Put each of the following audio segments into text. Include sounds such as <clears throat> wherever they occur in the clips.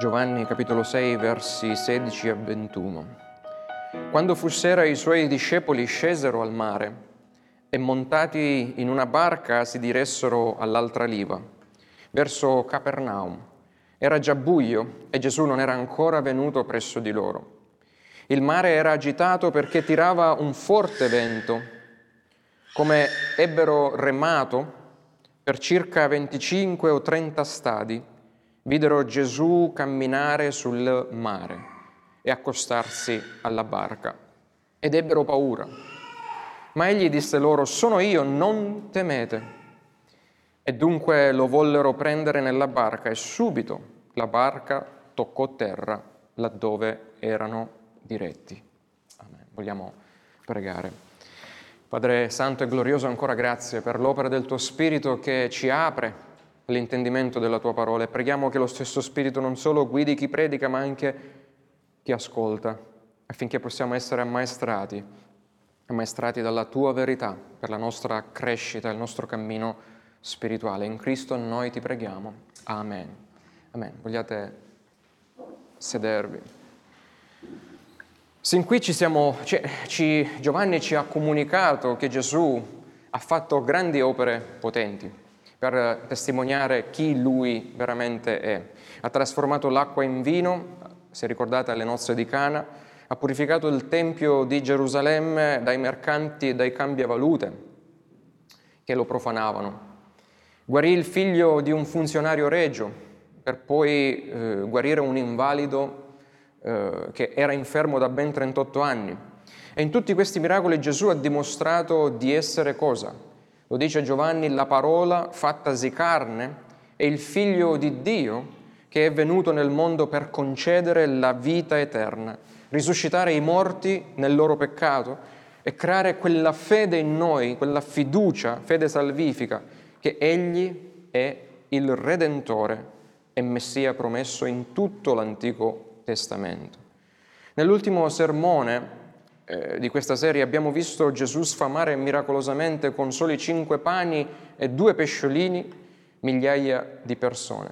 Giovanni capitolo 6 versi 16 a 21. Quando fu sera i suoi discepoli scesero al mare e montati in una barca si diressero all'altra riva, verso Capernaum. Era già buio e Gesù non era ancora venuto presso di loro. Il mare era agitato perché tirava un forte vento. Come ebbero remato per circa 25 o 30 stadi, videro Gesù camminare sul mare e accostarsi alla barca ed ebbero paura. Ma egli disse loro, sono io, non temete. E dunque lo vollero prendere nella barca e subito la barca toccò terra laddove erano diretti. Amen. Vogliamo pregare. Padre Santo e Glorioso, ancora grazie per l'opera del tuo Spirito che ci apre l'intendimento della tua parola e preghiamo che lo stesso Spirito non solo guidi chi predica, ma anche chi ascolta, affinché possiamo essere ammaestrati, ammaestrati dalla tua verità per la nostra crescita, il nostro cammino spirituale. In Cristo noi ti preghiamo. Amen. Amen. Vogliate sedervi. Sin qui ci siamo, ci, Giovanni ci ha comunicato che Gesù ha fatto grandi opere potenti per testimoniare chi lui veramente è. Ha trasformato l'acqua in vino, se ricordate alle nozze di Cana, ha purificato il Tempio di Gerusalemme dai mercanti e dai cambiavalute che lo profanavano. Guarì il figlio di un funzionario regio, per poi eh, guarire un invalido eh, che era infermo da ben 38 anni. E in tutti questi miracoli Gesù ha dimostrato di essere cosa? Lo dice Giovanni, la parola fattasi carne è il figlio di Dio che è venuto nel mondo per concedere la vita eterna, risuscitare i morti nel loro peccato e creare quella fede in noi, quella fiducia, fede salvifica, che Egli è il Redentore e Messia promesso in tutto l'Antico Testamento. Nell'ultimo sermone eh, di questa serie abbiamo visto Gesù sfamare miracolosamente con soli cinque pani e due pesciolini migliaia di persone.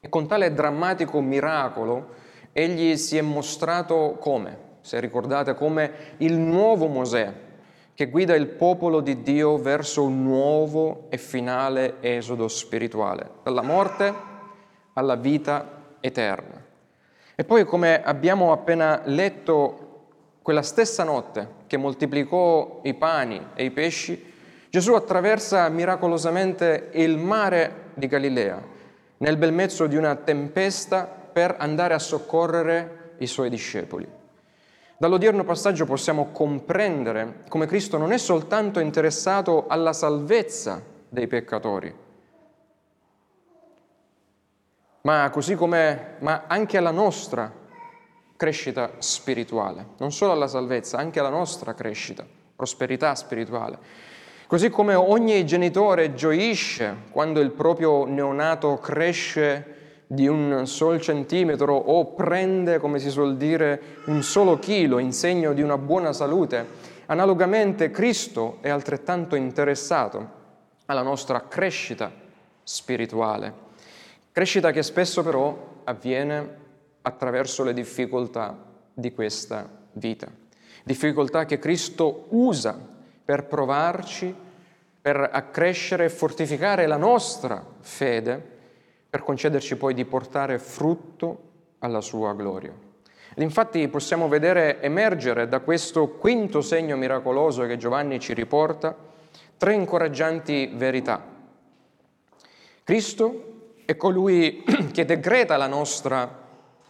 E con tale drammatico miracolo egli si è mostrato come, se ricordate, come il nuovo Mosè, che guida il popolo di Dio verso un nuovo e finale esodo spirituale, dalla morte alla vita eterna. E poi, come abbiamo appena letto, quella stessa notte che moltiplicò i pani e i pesci, Gesù attraversa miracolosamente il mare di Galilea, nel bel mezzo di una tempesta, per andare a soccorrere i suoi discepoli. Dall'odierno passaggio possiamo comprendere come Cristo non è soltanto interessato alla salvezza dei peccatori, ma come ma anche alla nostra crescita spirituale, non solo alla salvezza, anche alla nostra crescita, prosperità spirituale. Così come ogni genitore gioisce quando il proprio neonato cresce di un sol centimetro o prende, come si suol dire, un solo chilo in segno di una buona salute, analogamente Cristo è altrettanto interessato alla nostra crescita spirituale. Crescita che spesso però avviene attraverso le difficoltà di questa vita. Difficoltà che Cristo usa per provarci, per accrescere e fortificare la nostra fede per concederci poi di portare frutto alla sua gloria. Ed infatti possiamo vedere emergere da questo quinto segno miracoloso che Giovanni ci riporta tre incoraggianti verità. Cristo è colui <clears throat> che decreta la nostra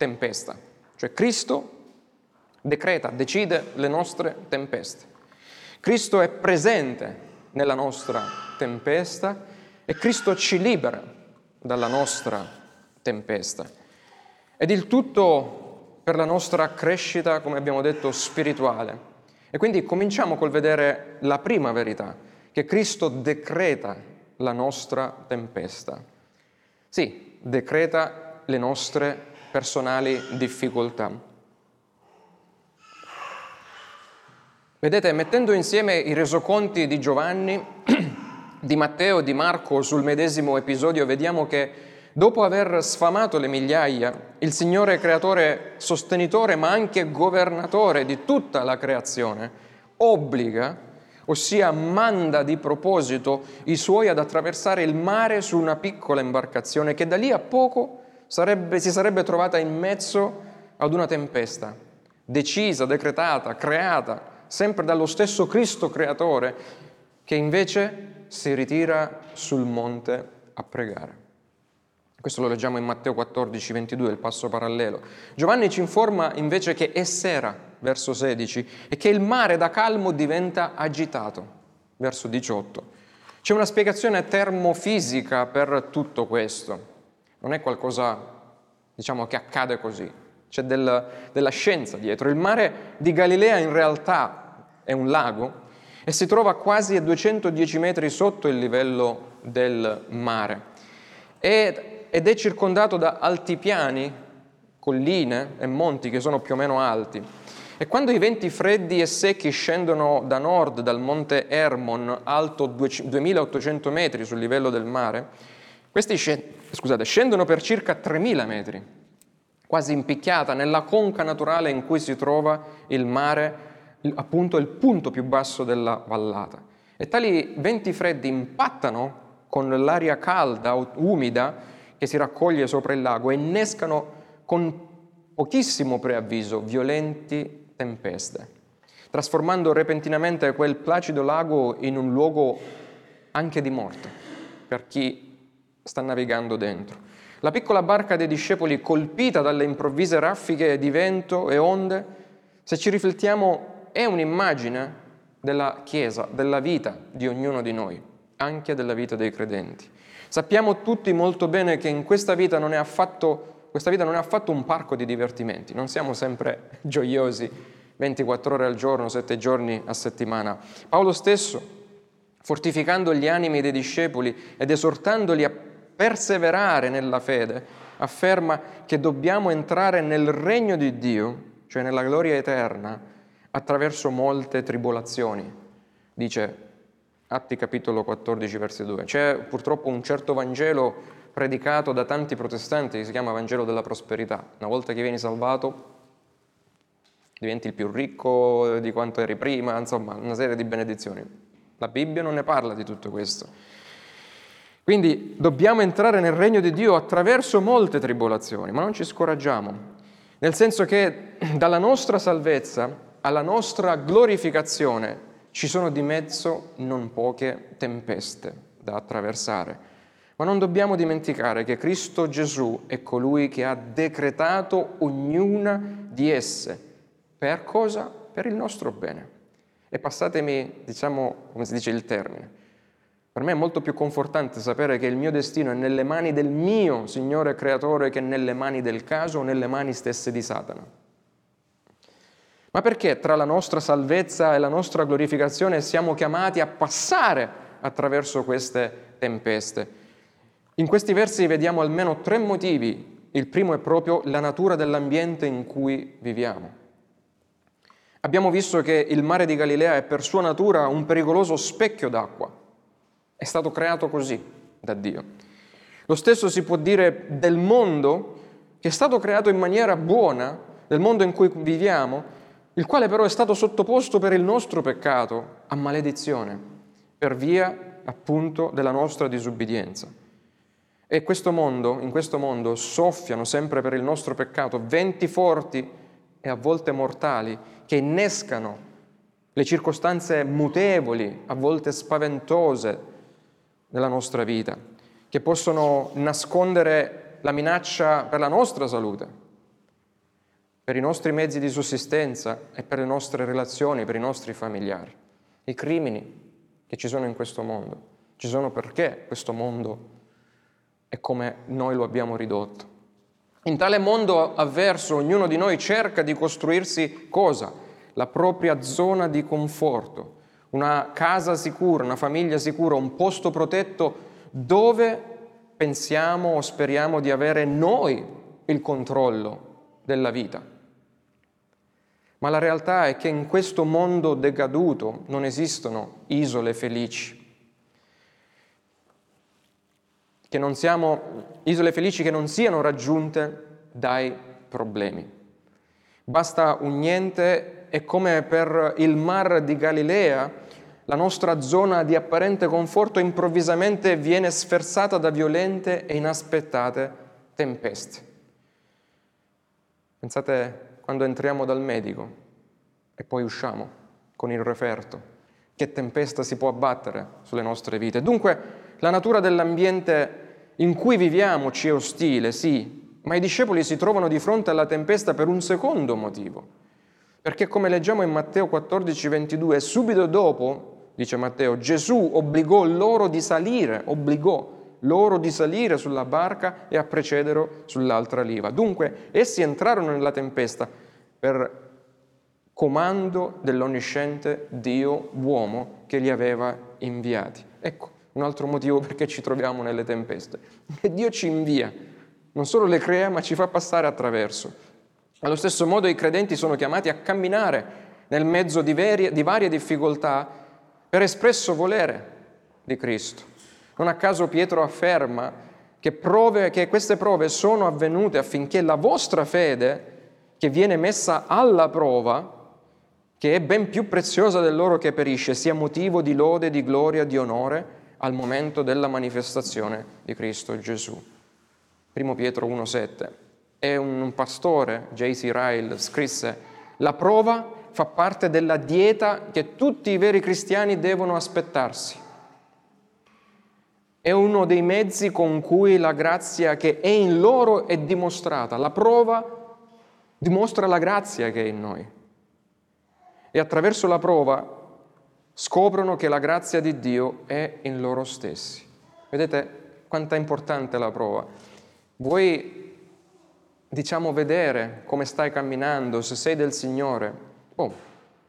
tempesta, cioè Cristo decreta, decide le nostre tempeste. Cristo è presente nella nostra tempesta e Cristo ci libera dalla nostra tempesta. Ed il tutto per la nostra crescita, come abbiamo detto, spirituale. E quindi cominciamo col vedere la prima verità, che Cristo decreta la nostra tempesta. Sì, decreta le nostre personali difficoltà. Vedete, mettendo insieme i resoconti di Giovanni, <clears throat> di Matteo e di Marco sul medesimo episodio vediamo che dopo aver sfamato le migliaia, il Signore creatore sostenitore ma anche governatore di tutta la creazione, obbliga, ossia manda di proposito i suoi ad attraversare il mare su una piccola imbarcazione che da lì a poco sarebbe, si sarebbe trovata in mezzo ad una tempesta, decisa, decretata, creata sempre dallo stesso Cristo creatore, che invece si ritira sul monte a pregare. Questo lo leggiamo in Matteo 14, 22, il passo parallelo. Giovanni ci informa invece che è sera, verso 16, e che il mare da calmo diventa agitato, verso 18. C'è una spiegazione termofisica per tutto questo. Non è qualcosa, diciamo, che accade così. C'è del, della scienza dietro. Il mare di Galilea in realtà è un lago e si trova quasi a 210 metri sotto il livello del mare. Ed è circondato da altipiani, colline e monti che sono più o meno alti. E quando i venti freddi e secchi scendono da nord dal monte Hermon, alto 2800 metri sul livello del mare, questi scusate, scendono per circa 3000 metri, quasi impicchiata nella conca naturale in cui si trova il mare, appunto il punto più basso della vallata. E tali venti freddi impattano con l'aria calda, umida, che si raccoglie sopra il lago e innescano con pochissimo preavviso violenti tempeste, trasformando repentinamente quel placido lago in un luogo anche di morte per chi sta navigando dentro. La piccola barca dei discepoli, colpita dalle improvvise raffiche di vento e onde, se ci riflettiamo, è un'immagine della Chiesa, della vita di ognuno di noi, anche della vita dei credenti. Sappiamo tutti molto bene che in questa vita non è affatto, non è affatto un parco di divertimenti, non siamo sempre gioiosi 24 ore al giorno, 7 giorni a settimana. Paolo stesso, fortificando gli animi dei discepoli ed esortandoli a perseverare nella fede, afferma che dobbiamo entrare nel regno di Dio, cioè nella gloria eterna, attraverso molte tribolazioni. Dice Atti capitolo 14, verso 2. C'è purtroppo un certo Vangelo predicato da tanti protestanti che si chiama Vangelo della prosperità. Una volta che vieni salvato diventi il più ricco di quanto eri prima, insomma, una serie di benedizioni. La Bibbia non ne parla di tutto questo. Quindi dobbiamo entrare nel regno di Dio attraverso molte tribolazioni, ma non ci scoraggiamo, nel senso che <clears throat> dalla nostra salvezza alla nostra glorificazione ci sono di mezzo non poche tempeste da attraversare. Ma non dobbiamo dimenticare che Cristo Gesù è colui che ha decretato ognuna di esse. Per cosa? Per il nostro bene. E passatemi, diciamo, come si dice il termine. Per me è molto più confortante sapere che il mio destino è nelle mani del mio Signore Creatore che nelle mani del caso o nelle mani stesse di Satana. Ma perché tra la nostra salvezza e la nostra glorificazione siamo chiamati a passare attraverso queste tempeste? In questi versi vediamo almeno tre motivi. Il primo è proprio la natura dell'ambiente in cui viviamo. Abbiamo visto che il mare di Galilea è per sua natura un pericoloso specchio d'acqua. È stato creato così da Dio. Lo stesso si può dire del mondo che è stato creato in maniera buona, del mondo in cui viviamo, il quale però è stato sottoposto per il nostro peccato a maledizione, per via appunto della nostra disubbidienza. E questo mondo, in questo mondo soffiano sempre per il nostro peccato venti forti e a volte mortali che innescano le circostanze mutevoli, a volte spaventose della nostra vita, che possono nascondere la minaccia per la nostra salute, per i nostri mezzi di sussistenza e per le nostre relazioni, per i nostri familiari. I crimini che ci sono in questo mondo, ci sono perché questo mondo è come noi lo abbiamo ridotto. In tale mondo avverso ognuno di noi cerca di costruirsi cosa? La propria zona di conforto, una casa sicura, una famiglia sicura, un posto protetto dove pensiamo o speriamo di avere noi il controllo della vita. Ma la realtà è che in questo mondo decaduto non esistono isole felici. che non siamo isole felici che non siano raggiunte dai problemi. Basta un niente e come per il mar di Galilea la nostra zona di apparente conforto improvvisamente viene sferzata da violente e inaspettate tempeste. Pensate quando entriamo dal medico e poi usciamo con il referto, che tempesta si può abbattere sulle nostre vite. Dunque la natura dell'ambiente in cui viviamo ci è ostile, sì, ma i discepoli si trovano di fronte alla tempesta per un secondo motivo. Perché come leggiamo in Matteo 14, 22, subito dopo dice Matteo, Gesù obbligò loro di salire, obbligò loro di salire sulla barca e a precedere sull'altra riva. Dunque, essi entrarono nella tempesta per comando dell'onnisciente Dio uomo che li aveva inviati. Ecco, un altro motivo perché ci troviamo nelle tempeste. Che Dio ci invia, non solo le crea, ma ci fa passare attraverso. Allo stesso modo i credenti sono chiamati a camminare nel mezzo di varie difficoltà per espresso volere di Cristo. Non a caso Pietro afferma che, prove, che queste prove sono avvenute affinché la vostra fede, che viene messa alla prova, che è ben più preziosa dell'oro che perisce, sia motivo di lode, di gloria, di onore al momento della manifestazione di Cristo Gesù. 1 Pietro 1,7. E un pastore, J.C. Ryle, scrisse, la prova fa parte della dieta che tutti i veri cristiani devono aspettarsi. È uno dei mezzi con cui la grazia che è in loro è dimostrata. La prova dimostra la grazia che è in noi. E attraverso la prova scoprono che la grazia di Dio è in loro stessi. Vedete quanto è importante la prova. Vuoi, diciamo, vedere come stai camminando, se sei del Signore, Oh,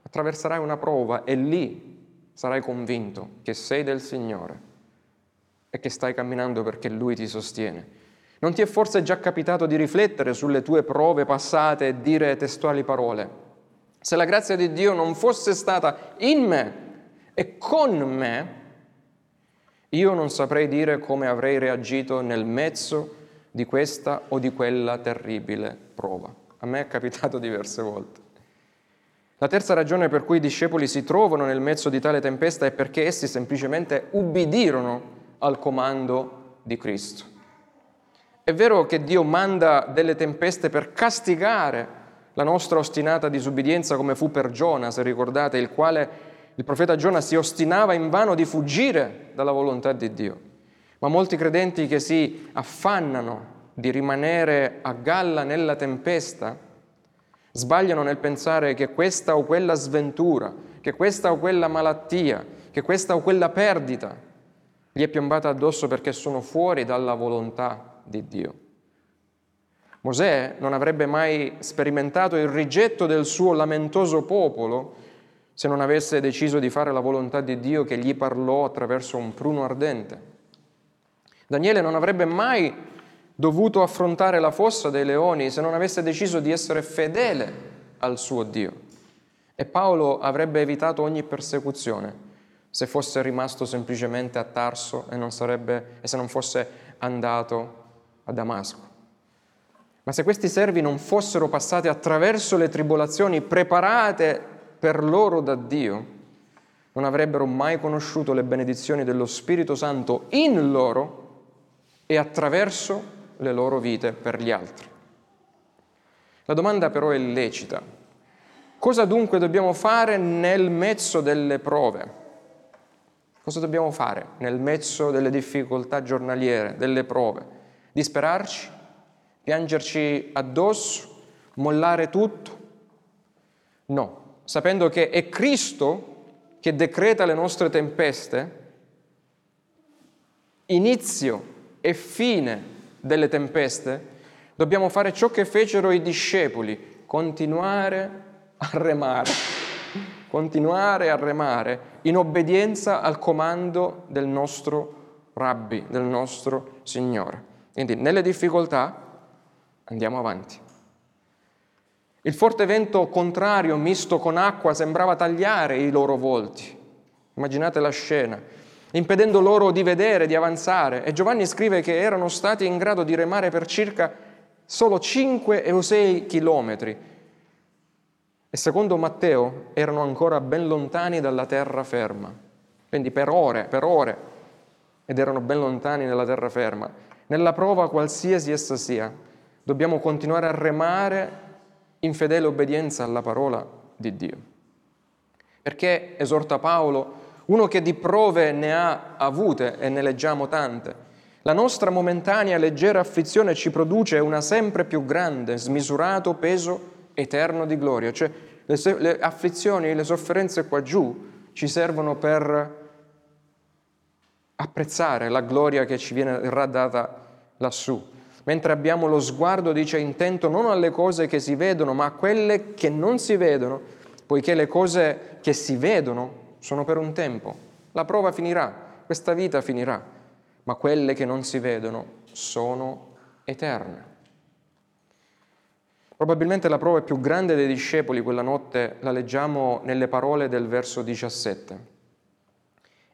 attraverserai una prova e lì sarai convinto che sei del Signore e che stai camminando perché Lui ti sostiene. Non ti è forse già capitato di riflettere sulle tue prove passate e dire testuali parole? Se la grazia di Dio non fosse stata in me e con me, io non saprei dire come avrei reagito nel mezzo di questa o di quella terribile prova. A me è capitato diverse volte. La terza ragione per cui i discepoli si trovano nel mezzo di tale tempesta è perché essi semplicemente ubbidirono al comando di Cristo. È vero che Dio manda delle tempeste per castigare la nostra ostinata disubbidienza come fu per Giona, se ricordate, il quale il profeta Giona si ostinava invano di fuggire dalla volontà di Dio. Ma molti credenti che si affannano di rimanere a galla nella tempesta, Sbagliano nel pensare che questa o quella sventura, che questa o quella malattia, che questa o quella perdita gli è piombata addosso perché sono fuori dalla volontà di Dio. Mosè non avrebbe mai sperimentato il rigetto del suo lamentoso popolo se non avesse deciso di fare la volontà di Dio che gli parlò attraverso un pruno ardente. Daniele non avrebbe mai dovuto affrontare la fossa dei leoni se non avesse deciso di essere fedele al suo Dio. E Paolo avrebbe evitato ogni persecuzione se fosse rimasto semplicemente a Tarso e, sarebbe, e se non fosse andato a Damasco. Ma se questi servi non fossero passati attraverso le tribolazioni preparate per loro da Dio, non avrebbero mai conosciuto le benedizioni dello Spirito Santo in loro e attraverso le loro vite per gli altri. La domanda però è lecita. Cosa dunque dobbiamo fare nel mezzo delle prove? Cosa dobbiamo fare nel mezzo delle difficoltà giornaliere, delle prove? Disperarci? Piangerci addosso? Mollare tutto? No, sapendo che è Cristo che decreta le nostre tempeste, inizio e fine delle tempeste, dobbiamo fare ciò che fecero i discepoli, continuare a remare, continuare a remare in obbedienza al comando del nostro rabbi, del nostro Signore. Quindi nelle difficoltà andiamo avanti. Il forte vento contrario misto con acqua sembrava tagliare i loro volti. Immaginate la scena. Impedendo loro di vedere, di avanzare. E Giovanni scrive che erano stati in grado di remare per circa solo 5 o 6 chilometri. E secondo Matteo erano ancora ben lontani dalla terraferma. Quindi per ore, per ore, ed erano ben lontani dalla terraferma. Nella prova qualsiasi essa sia, dobbiamo continuare a remare in fedele obbedienza alla parola di Dio. Perché esorta Paolo, uno che di prove ne ha avute e ne leggiamo tante. La nostra momentanea leggera afflizione ci produce una sempre più grande, smisurato peso eterno di gloria. Cioè le, le afflizioni, le sofferenze qua giù ci servono per apprezzare la gloria che ci viene data lassù mentre abbiamo lo sguardo, dice, intento non alle cose che si vedono, ma a quelle che non si vedono, poiché le cose che si vedono sono per un tempo. La prova finirà, questa vita finirà, ma quelle che non si vedono sono eterne. Probabilmente la prova più grande dei discepoli quella notte la leggiamo nelle parole del verso 17.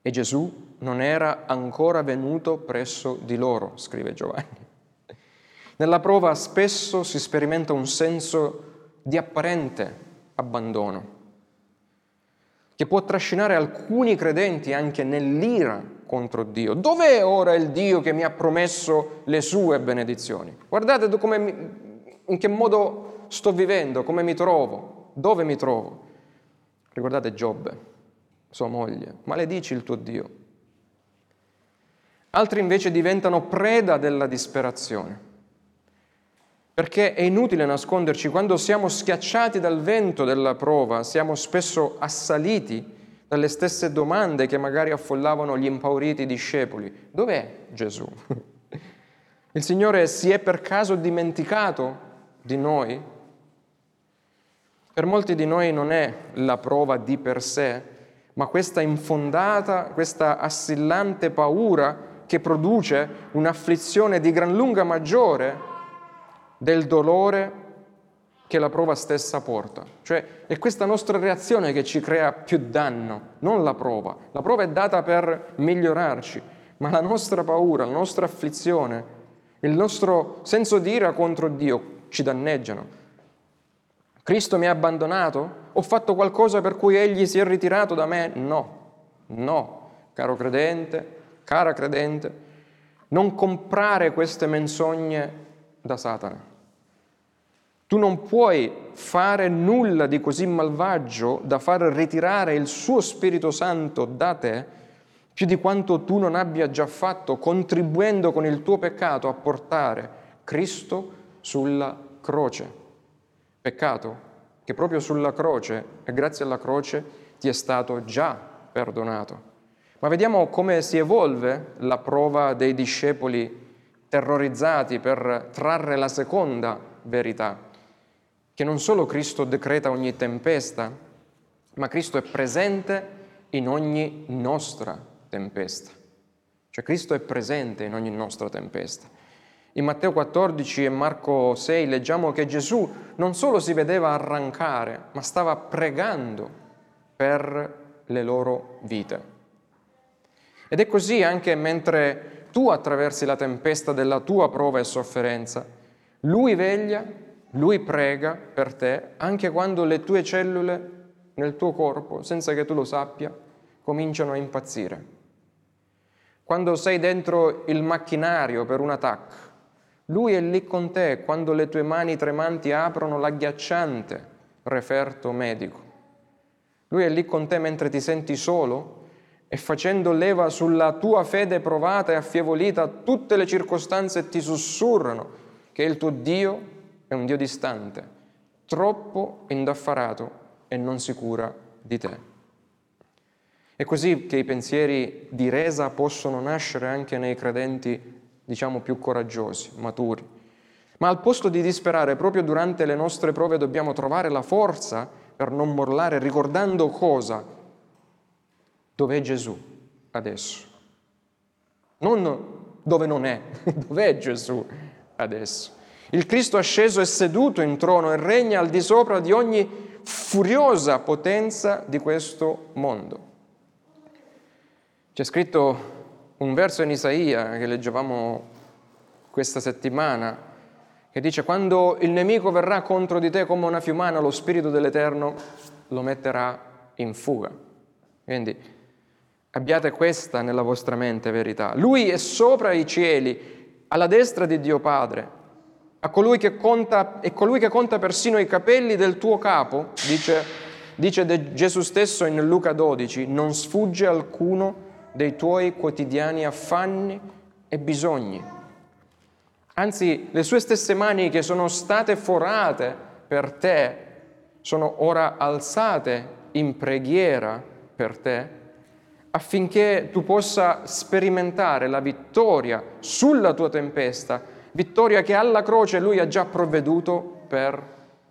E Gesù non era ancora venuto presso di loro, scrive Giovanni. Nella prova spesso si sperimenta un senso di apparente abbandono, che può trascinare alcuni credenti anche nell'ira contro Dio. Dov'è ora il Dio che mi ha promesso le sue benedizioni? Guardate mi, in che modo sto vivendo, come mi trovo, dove mi trovo. Ricordate Giobbe, sua moglie, maledici il tuo Dio. Altri invece diventano preda della disperazione perché è inutile nasconderci, quando siamo schiacciati dal vento della prova, siamo spesso assaliti dalle stesse domande che magari affollavano gli impauriti discepoli. Dov'è Gesù? <laughs> Il Signore si è per caso dimenticato di noi? Per molti di noi non è la prova di per sé, ma questa infondata, questa assillante paura che produce un'afflizione di gran lunga maggiore del dolore che la prova stessa porta. Cioè è questa nostra reazione che ci crea più danno, non la prova. La prova è data per migliorarci, ma la nostra paura, la nostra afflizione, il nostro senso di ira contro Dio ci danneggiano. Cristo mi ha abbandonato? Ho fatto qualcosa per cui Egli si è ritirato da me? No, no, caro credente, cara credente, non comprare queste menzogne da Satana. Tu non puoi fare nulla di così malvagio da far ritirare il suo Spirito Santo da te più di quanto tu non abbia già fatto, contribuendo con il tuo peccato a portare Cristo sulla croce. Peccato che proprio sulla croce e grazie alla croce ti è stato già perdonato. Ma vediamo come si evolve la prova dei discepoli terrorizzati per trarre la seconda verità che non solo Cristo decreta ogni tempesta, ma Cristo è presente in ogni nostra tempesta. Cioè Cristo è presente in ogni nostra tempesta. In Matteo 14 e Marco 6 leggiamo che Gesù non solo si vedeva arrancare, ma stava pregando per le loro vite. Ed è così anche mentre tu attraversi la tempesta della tua prova e sofferenza. Lui veglia lui prega per te anche quando le tue cellule nel tuo corpo, senza che tu lo sappia, cominciano a impazzire. Quando sei dentro il macchinario per un attacco, lui è lì con te quando le tue mani tremanti aprono l'agghiacciante referto medico. Lui è lì con te mentre ti senti solo e facendo leva sulla tua fede provata e affievolita, tutte le circostanze ti sussurrano che il tuo Dio è un Dio distante, troppo indaffarato e non si cura di te. È così che i pensieri di resa possono nascere anche nei credenti, diciamo, più coraggiosi, maturi. Ma al posto di disperare, proprio durante le nostre prove dobbiamo trovare la forza per non morlare, ricordando cosa? Dov'è Gesù adesso? Non dove non è, <laughs> dov'è Gesù adesso? Il Cristo asceso è seduto in trono e regna al di sopra di ogni furiosa potenza di questo mondo. C'è scritto un verso in Isaia che leggevamo questa settimana, che dice quando il nemico verrà contro di te come una fiumana, lo Spirito dell'Eterno lo metterà in fuga. Quindi abbiate questa nella vostra mente verità. Lui è sopra i cieli, alla destra di Dio Padre, a colui che conta, è colui che conta persino i capelli del tuo capo, dice, dice Gesù stesso in Luca 12, non sfugge alcuno dei tuoi quotidiani affanni e bisogni. Anzi, le sue stesse mani che sono state forate per te sono ora alzate in preghiera per te affinché tu possa sperimentare la vittoria sulla tua tempesta, vittoria che alla croce lui ha già provveduto per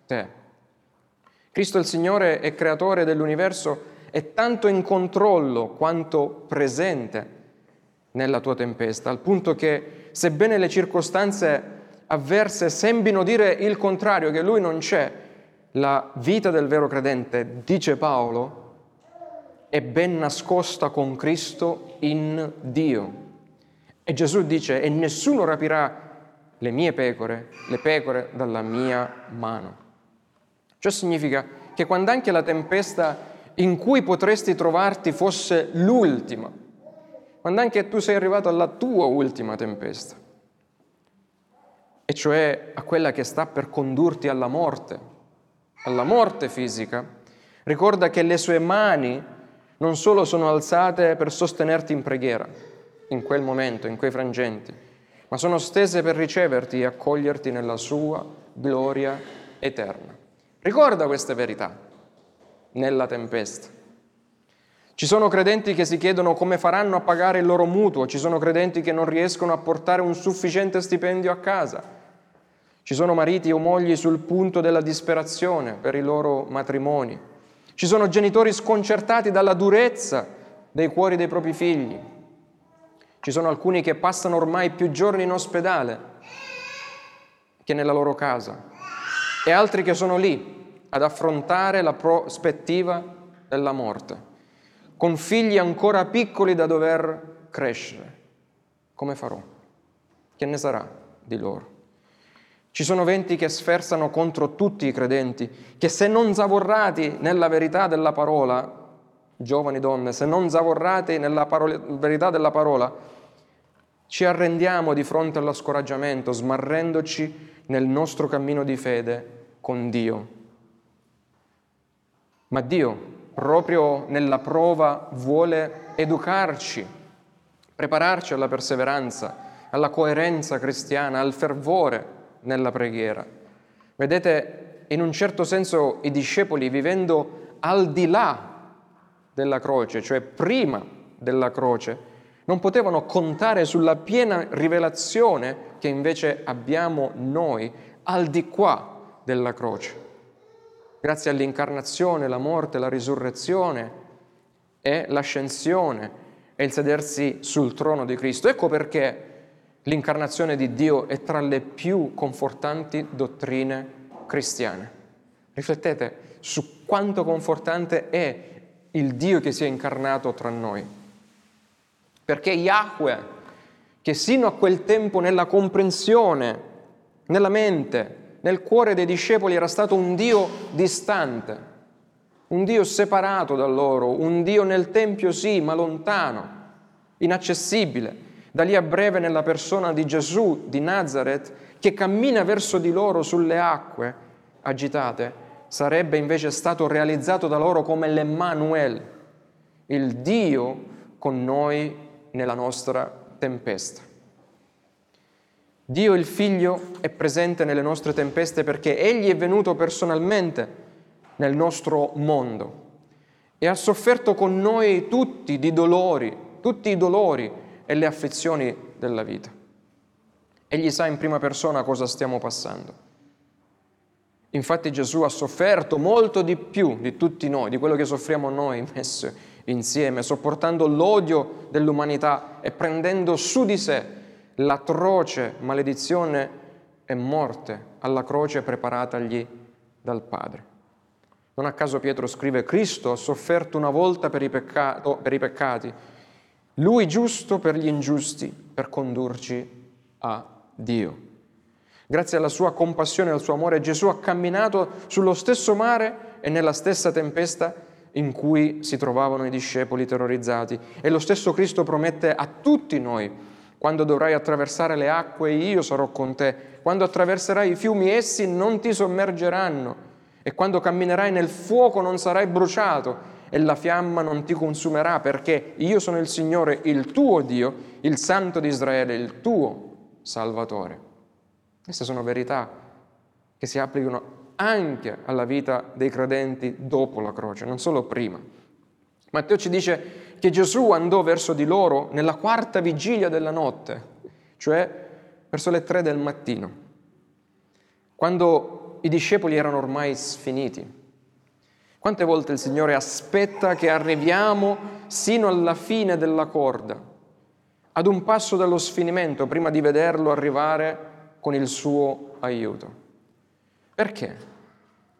te. Cristo il Signore è creatore dell'universo è tanto in controllo quanto presente nella tua tempesta, al punto che sebbene le circostanze avverse sembrino dire il contrario, che lui non c'è, la vita del vero credente, dice Paolo, è ben nascosta con Cristo in Dio. E Gesù dice, e nessuno rapirà le mie pecore, le pecore dalla mia mano. Ciò significa che quando anche la tempesta in cui potresti trovarti fosse l'ultima, quando anche tu sei arrivato alla tua ultima tempesta, e cioè a quella che sta per condurti alla morte, alla morte fisica, ricorda che le sue mani non solo sono alzate per sostenerti in preghiera, in quel momento, in quei frangenti, ma sono stese per riceverti e accoglierti nella sua gloria eterna. Ricorda queste verità nella tempesta. Ci sono credenti che si chiedono come faranno a pagare il loro mutuo, ci sono credenti che non riescono a portare un sufficiente stipendio a casa, ci sono mariti o mogli sul punto della disperazione per i loro matrimoni, ci sono genitori sconcertati dalla durezza dei cuori dei propri figli, ci sono alcuni che passano ormai più giorni in ospedale che nella loro casa e altri che sono lì ad affrontare la prospettiva della morte, con figli ancora piccoli da dover crescere. Come farò? Che ne sarà di loro? Ci sono venti che sferzano contro tutti i credenti, che se non zavorrati nella verità della parola, giovani donne, se non zavorrati nella parola, verità della parola, ci arrendiamo di fronte allo scoraggiamento, smarrendoci nel nostro cammino di fede con Dio. Ma Dio, proprio nella prova, vuole educarci, prepararci alla perseveranza, alla coerenza cristiana, al fervore nella preghiera. Vedete, in un certo senso i discepoli vivendo al di là della croce, cioè prima della croce, non potevano contare sulla piena rivelazione che invece abbiamo noi al di qua della croce grazie all'incarnazione, la morte, la risurrezione e l'ascensione e il sedersi sul trono di Cristo. Ecco perché l'incarnazione di Dio è tra le più confortanti dottrine cristiane. Riflettete su quanto confortante è il Dio che si è incarnato tra noi. Perché Yahweh, che sino a quel tempo nella comprensione, nella mente, nel cuore dei discepoli era stato un Dio distante, un Dio separato da loro, un Dio nel Tempio sì, ma lontano, inaccessibile. Da lì a breve nella persona di Gesù di Nazareth, che cammina verso di loro sulle acque agitate, sarebbe invece stato realizzato da loro come l'Emmanuel, il Dio con noi nella nostra tempesta. Dio il Figlio è presente nelle nostre tempeste perché Egli è venuto personalmente nel nostro mondo e ha sofferto con noi tutti i dolori, tutti i dolori e le afflizioni della vita. Egli sa in prima persona cosa stiamo passando. Infatti Gesù ha sofferto molto di più di tutti noi, di quello che soffriamo noi messi insieme, sopportando l'odio dell'umanità e prendendo su di sé l'atroce maledizione e morte alla croce preparatagli dal Padre. Non a caso Pietro scrive, Cristo ha sofferto una volta per i, peccato, per i peccati lui giusto per gli ingiusti, per condurci a Dio. Grazie alla sua compassione e al suo amore Gesù ha camminato sullo stesso mare e nella stessa tempesta in cui si trovavano i discepoli terrorizzati. E lo stesso Cristo promette a tutti noi, quando dovrai attraversare le acque io sarò con te, quando attraverserai i fiumi essi non ti sommergeranno e quando camminerai nel fuoco non sarai bruciato e la fiamma non ti consumerà perché io sono il Signore, il tuo Dio, il Santo di Israele, il tuo Salvatore. Queste sono verità che si applicano anche alla vita dei credenti dopo la croce, non solo prima. Matteo ci dice che Gesù andò verso di loro nella quarta vigilia della notte, cioè verso le tre del mattino, quando i discepoli erano ormai sfiniti. Quante volte il Signore aspetta che arriviamo sino alla fine della corda, ad un passo dallo sfinimento, prima di vederlo arrivare con il suo aiuto. Perché?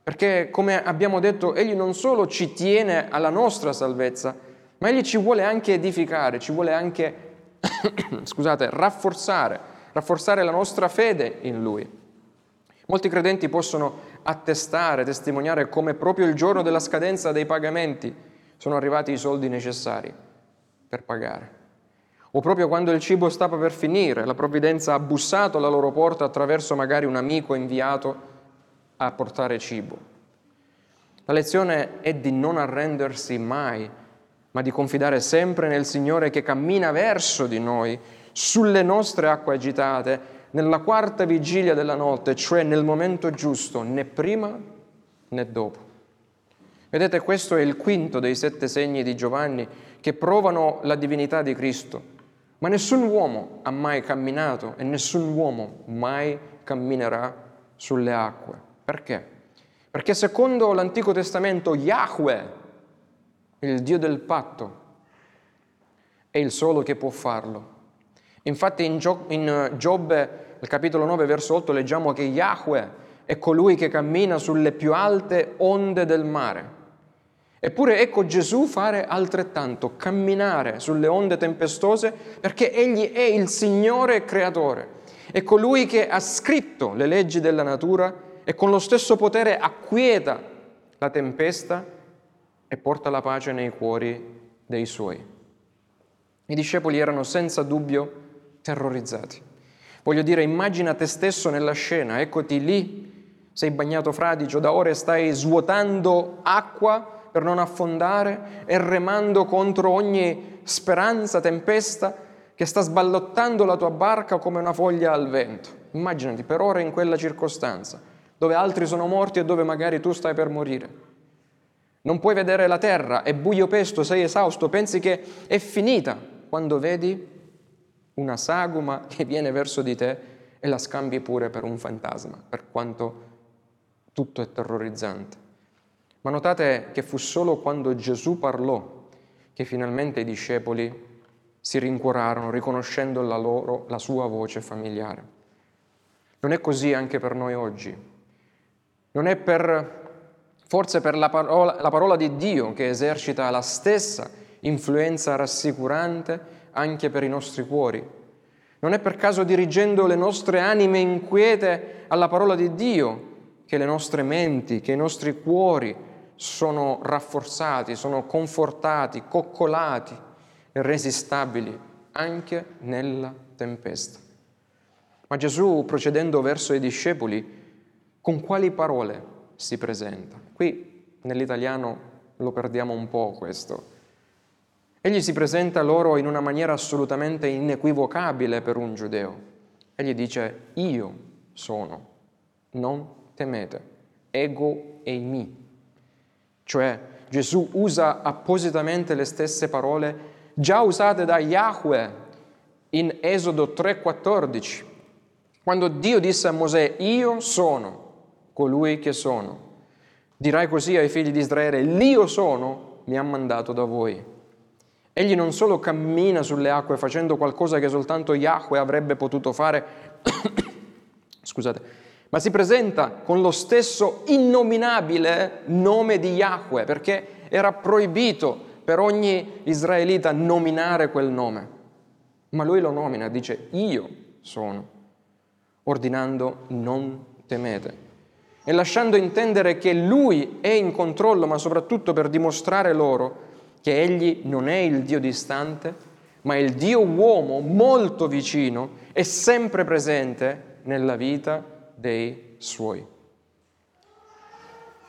Perché, come abbiamo detto, Egli non solo ci tiene alla nostra salvezza, ma Egli ci vuole anche edificare, ci vuole anche, <coughs> scusate, rafforzare, rafforzare la nostra fede in Lui. Molti credenti possono attestare, testimoniare come proprio il giorno della scadenza dei pagamenti sono arrivati i soldi necessari per pagare o proprio quando il cibo stava per finire, la provvidenza ha bussato alla loro porta attraverso magari un amico inviato a portare cibo. La lezione è di non arrendersi mai, ma di confidare sempre nel Signore che cammina verso di noi, sulle nostre acque agitate, nella quarta vigilia della notte, cioè nel momento giusto, né prima né dopo. Vedete, questo è il quinto dei sette segni di Giovanni che provano la divinità di Cristo. Ma nessun uomo ha mai camminato e nessun uomo mai camminerà sulle acque. Perché? Perché secondo l'Antico Testamento Yahweh, il Dio del patto, è il solo che può farlo. Infatti in, Giobbe, nel capitolo 9, verso 8, leggiamo che Yahweh è colui che cammina sulle più alte onde del mare. Eppure ecco Gesù fare altrettanto, camminare sulle onde tempestose perché Egli è il Signore creatore, è colui che ha scritto le leggi della natura e con lo stesso potere acquieta la tempesta e porta la pace nei cuori dei suoi. I discepoli erano senza dubbio terrorizzati. Voglio dire, immagina te stesso nella scena, eccoti lì, sei bagnato fradicio, da ore stai svuotando acqua per non affondare e remando contro ogni speranza, tempesta che sta sballottando la tua barca come una foglia al vento. Immaginati per ore in quella circostanza, dove altri sono morti e dove magari tu stai per morire. Non puoi vedere la terra, è buio pesto, sei esausto, pensi che è finita quando vedi una sagoma che viene verso di te e la scambi pure per un fantasma, per quanto tutto è terrorizzante. Ma notate che fu solo quando Gesù parlò che finalmente i discepoli si rincuorarono riconoscendo la, loro, la sua voce familiare. Non è così anche per noi oggi. Non è per, forse per la parola, la parola di Dio che esercita la stessa influenza rassicurante anche per i nostri cuori. Non è per caso dirigendo le nostre anime inquiete alla parola di Dio che le nostre menti, che i nostri cuori sono rafforzati, sono confortati, coccolati e resi stabili anche nella tempesta. Ma Gesù, procedendo verso i discepoli, con quali parole si presenta? Qui nell'italiano lo perdiamo un po' questo. Egli si presenta loro in una maniera assolutamente inequivocabile per un giudeo. Egli dice, io sono, non temete, ego e mi. Cioè Gesù usa appositamente le stesse parole già usate da Yahweh in Esodo 3:14, quando Dio disse a Mosè, io sono colui che sono. Dirai così ai figli di Israele, l'io sono mi ha mandato da voi. Egli non solo cammina sulle acque facendo qualcosa che soltanto Yahweh avrebbe potuto fare, <coughs> scusate, ma si presenta con lo stesso innominabile nome di Yahweh, perché era proibito per ogni israelita nominare quel nome, ma lui lo nomina, dice io sono, ordinando non temete e lasciando intendere che lui è in controllo, ma soprattutto per dimostrare loro che egli non è il Dio distante, ma il Dio uomo molto vicino e sempre presente nella vita dei suoi.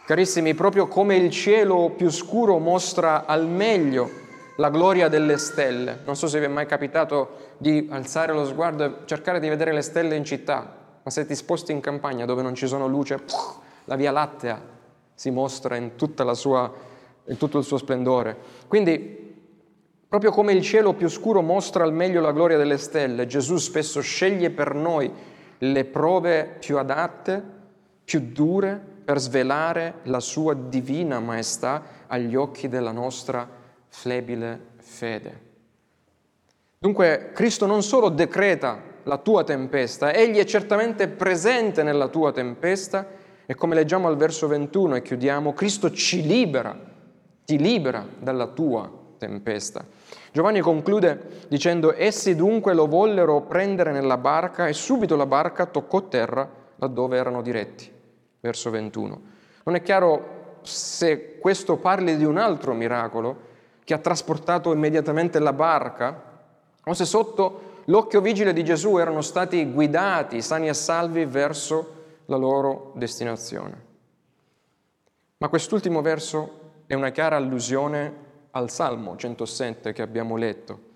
Carissimi, proprio come il cielo più scuro mostra al meglio la gloria delle stelle, non so se vi è mai capitato di alzare lo sguardo e cercare di vedere le stelle in città, ma se ti sposti in campagna dove non ci sono luce, la Via Lattea si mostra in, sua, in tutto il suo splendore. Quindi, proprio come il cielo più scuro mostra al meglio la gloria delle stelle, Gesù spesso sceglie per noi le prove più adatte, più dure, per svelare la sua divina maestà agli occhi della nostra flebile fede. Dunque Cristo non solo decreta la tua tempesta, egli è certamente presente nella tua tempesta e come leggiamo al verso 21 e chiudiamo, Cristo ci libera, ti libera dalla tua tempesta. Giovanni conclude dicendo, essi dunque lo vollero prendere nella barca e subito la barca toccò terra laddove erano diretti. Verso 21. Non è chiaro se questo parli di un altro miracolo che ha trasportato immediatamente la barca o se sotto l'occhio vigile di Gesù erano stati guidati, sani e salvi, verso la loro destinazione. Ma quest'ultimo verso è una chiara allusione al Salmo 107 che abbiamo letto.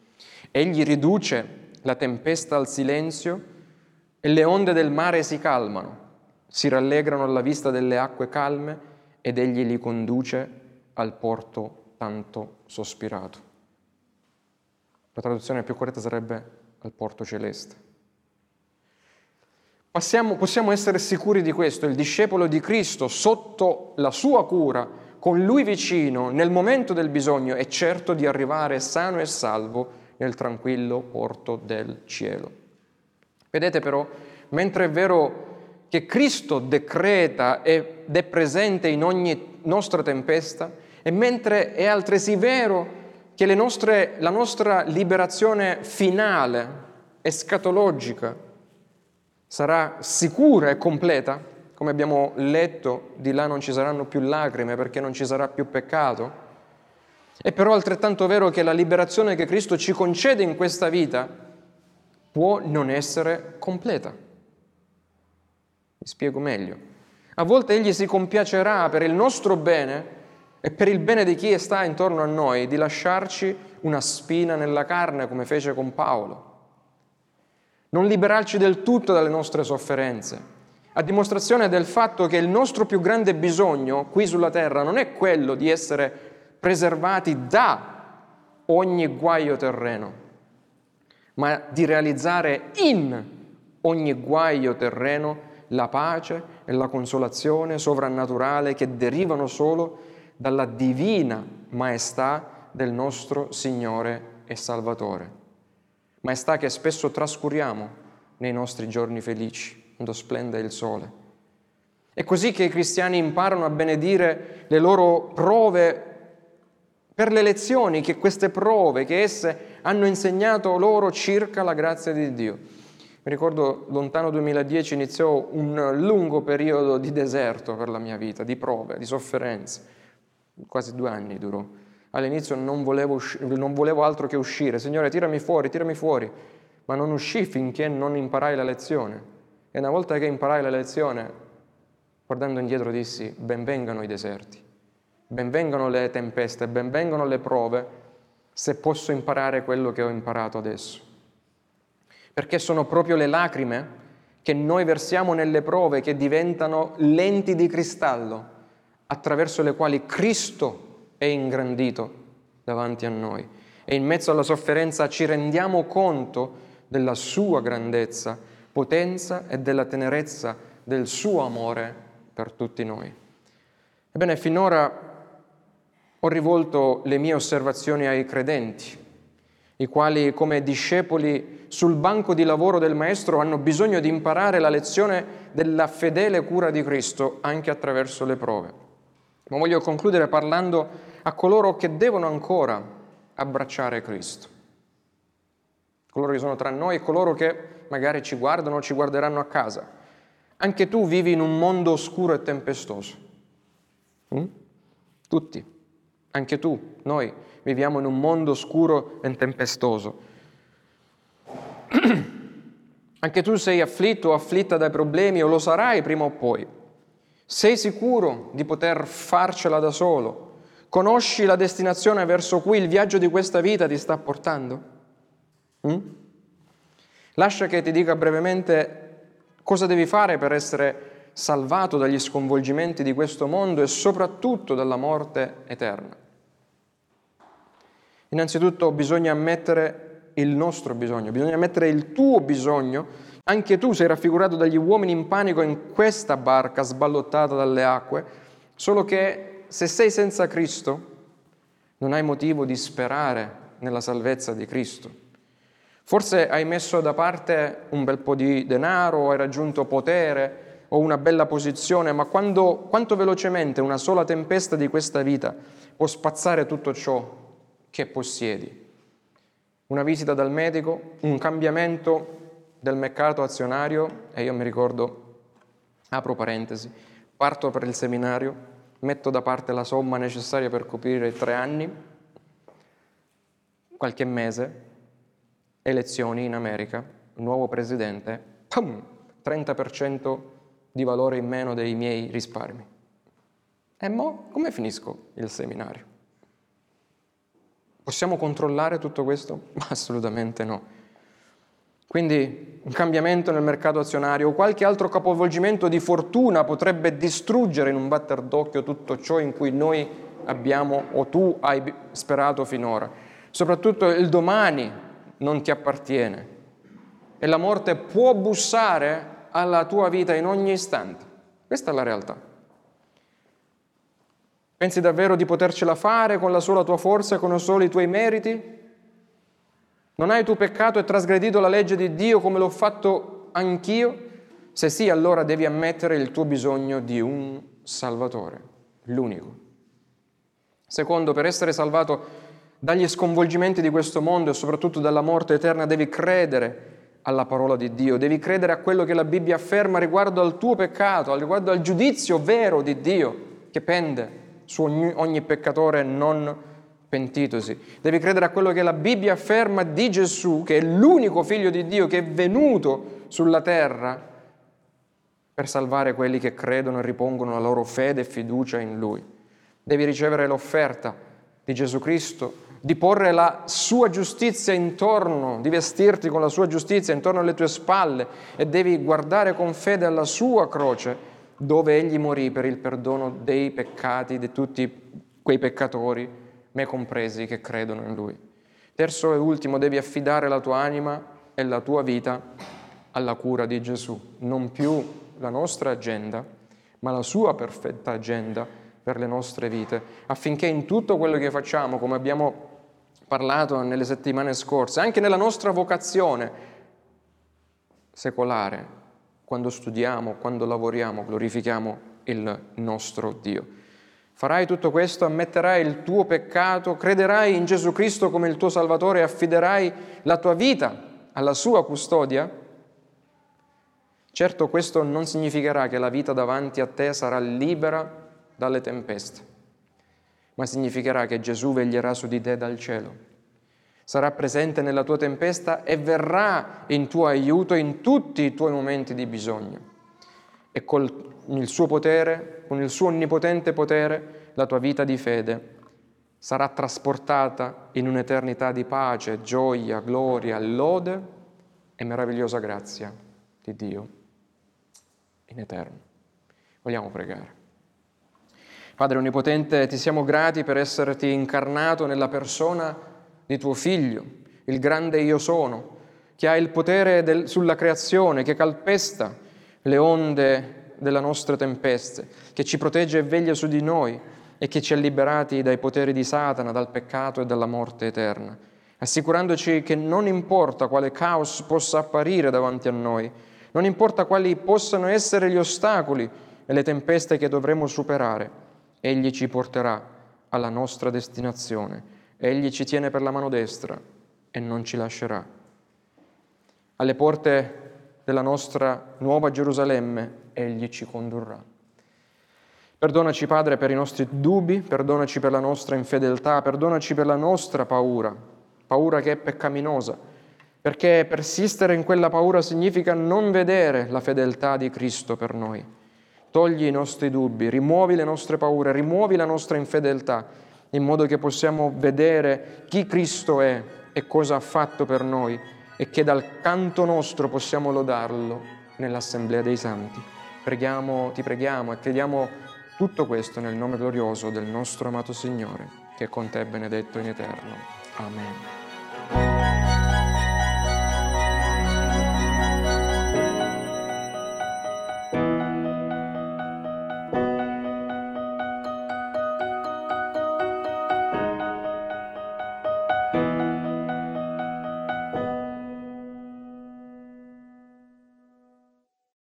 Egli riduce la tempesta al silenzio e le onde del mare si calmano, si rallegrano alla vista delle acque calme ed egli li conduce al porto tanto sospirato. La traduzione più corretta sarebbe al porto celeste. Passiamo, possiamo essere sicuri di questo, il discepolo di Cristo sotto la sua cura, con lui vicino nel momento del bisogno, è certo di arrivare sano e salvo nel tranquillo porto del cielo. Vedete però, mentre è vero che Cristo decreta ed è presente in ogni nostra tempesta, e mentre è altresì vero che nostre, la nostra liberazione finale, escatologica, sarà sicura e completa, come abbiamo letto, di là non ci saranno più lacrime perché non ci sarà più peccato. È però altrettanto vero che la liberazione che Cristo ci concede in questa vita può non essere completa. Mi spiego meglio. A volte Egli si compiacerà per il nostro bene e per il bene di chi sta intorno a noi di lasciarci una spina nella carne come fece con Paolo. Non liberarci del tutto dalle nostre sofferenze, a dimostrazione del fatto che il nostro più grande bisogno qui sulla terra non è quello di essere preservati da ogni guaio terreno, ma di realizzare in ogni guaio terreno la pace e la consolazione sovrannaturale che derivano solo dalla divina maestà del nostro Signore e Salvatore. Maestà che spesso trascuriamo nei nostri giorni felici, quando splende il sole. È così che i cristiani imparano a benedire le loro prove per le lezioni che queste prove, che esse hanno insegnato loro circa la grazia di Dio. Mi ricordo lontano 2010 iniziò un lungo periodo di deserto per la mia vita, di prove, di sofferenze quasi due anni durò. All'inizio non volevo, non volevo altro che uscire, Signore tirami fuori, tirami fuori, ma non uscì finché non imparai la lezione. E una volta che imparai la lezione, guardando indietro dissi, benvengano i deserti, benvengano le tempeste, benvengano le prove, se posso imparare quello che ho imparato adesso. Perché sono proprio le lacrime che noi versiamo nelle prove che diventano lenti di cristallo attraverso le quali Cristo è ingrandito davanti a noi. E in mezzo alla sofferenza ci rendiamo conto della sua grandezza, potenza e della tenerezza del suo amore per tutti noi. Ebbene, finora ho rivolto le mie osservazioni ai credenti, i quali come discepoli sul banco di lavoro del Maestro hanno bisogno di imparare la lezione della fedele cura di Cristo anche attraverso le prove. Ma voglio concludere parlando a coloro che devono ancora abbracciare Cristo. Coloro che sono tra noi e coloro che magari ci guardano o ci guarderanno a casa. Anche tu vivi in un mondo oscuro e tempestoso. Mm? Tutti, anche tu, noi viviamo in un mondo oscuro e tempestoso. <clears throat> Anche tu sei afflitto o afflitta dai problemi o lo sarai prima o poi. Sei sicuro di poter farcela da solo? Conosci la destinazione verso cui il viaggio di questa vita ti sta portando? Mm? Lascia che ti dica brevemente cosa devi fare per essere salvato dagli sconvolgimenti di questo mondo e soprattutto dalla morte eterna. Innanzitutto bisogna ammettere il nostro bisogno, bisogna mettere il tuo bisogno. Anche tu sei raffigurato dagli uomini in panico in questa barca sballottata dalle acque, solo che se sei senza Cristo non hai motivo di sperare nella salvezza di Cristo. Forse hai messo da parte un bel po' di denaro, hai raggiunto potere o una bella posizione, ma quando, quanto velocemente una sola tempesta di questa vita può spazzare tutto ciò che possiedi? una visita dal medico, un cambiamento del mercato azionario e io mi ricordo, apro parentesi, parto per il seminario, metto da parte la somma necessaria per coprire tre anni, qualche mese, elezioni in America, nuovo presidente, pum, 30% di valore in meno dei miei risparmi. E mo come finisco il seminario? Possiamo controllare tutto questo? <laughs> Assolutamente no. Quindi un cambiamento nel mercato azionario o qualche altro capovolgimento di fortuna potrebbe distruggere in un batter d'occhio tutto ciò in cui noi abbiamo o tu hai sperato finora. Soprattutto il domani non ti appartiene e la morte può bussare alla tua vita in ogni istante. Questa è la realtà. Pensi davvero di potercela fare con la sola tua forza, con solo i tuoi meriti? Non hai tu peccato e trasgredito la legge di Dio come l'ho fatto anch'io? Se sì, allora devi ammettere il tuo bisogno di un Salvatore, l'unico. Secondo, per essere salvato dagli sconvolgimenti di questo mondo e soprattutto dalla morte eterna, devi credere alla parola di Dio, devi credere a quello che la Bibbia afferma riguardo al tuo peccato, riguardo al giudizio vero di Dio che pende su ogni, ogni peccatore non pentitosi. Devi credere a quello che la Bibbia afferma di Gesù, che è l'unico figlio di Dio che è venuto sulla terra per salvare quelli che credono e ripongono la loro fede e fiducia in Lui. Devi ricevere l'offerta di Gesù Cristo, di porre la sua giustizia intorno, di vestirti con la sua giustizia intorno alle tue spalle e devi guardare con fede alla sua croce dove egli morì per il perdono dei peccati di tutti quei peccatori, me compresi, che credono in lui. Terzo e ultimo, devi affidare la tua anima e la tua vita alla cura di Gesù, non più la nostra agenda, ma la sua perfetta agenda per le nostre vite, affinché in tutto quello che facciamo, come abbiamo parlato nelle settimane scorse, anche nella nostra vocazione secolare, quando studiamo, quando lavoriamo, glorifichiamo il nostro Dio. Farai tutto questo, ammetterai il tuo peccato, crederai in Gesù Cristo come il tuo Salvatore e affiderai la tua vita alla sua custodia? Certo questo non significherà che la vita davanti a te sarà libera dalle tempeste, ma significherà che Gesù veglierà su di te dal cielo sarà presente nella tua tempesta e verrà in tuo aiuto in tutti i tuoi momenti di bisogno. E con il suo potere, con il suo onnipotente potere, la tua vita di fede sarà trasportata in un'eternità di pace, gioia, gloria, lode e meravigliosa grazia di Dio in eterno. Vogliamo pregare. Padre Onnipotente, ti siamo grati per esserti incarnato nella persona di tuo figlio, il grande io sono, che ha il potere del, sulla creazione, che calpesta le onde della nostra tempeste, che ci protegge e veglia su di noi e che ci ha liberati dai poteri di Satana, dal peccato e dalla morte eterna, assicurandoci che non importa quale caos possa apparire davanti a noi, non importa quali possano essere gli ostacoli e le tempeste che dovremo superare, Egli ci porterà alla nostra destinazione. Egli ci tiene per la mano destra e non ci lascerà. Alle porte della nostra nuova Gerusalemme Egli ci condurrà. Perdonaci, Padre, per i nostri dubbi, perdonaci per la nostra infedeltà, perdonaci per la nostra paura, paura che è peccaminosa, perché persistere in quella paura significa non vedere la fedeltà di Cristo per noi. Togli i nostri dubbi, rimuovi le nostre paure, rimuovi la nostra infedeltà, in modo che possiamo vedere chi Cristo è e cosa ha fatto per noi e che dal canto nostro possiamo lodarlo nell'assemblea dei santi. Preghiamo, ti preghiamo e chiediamo tutto questo nel nome glorioso del nostro amato Signore, che con te è benedetto in eterno. Amen.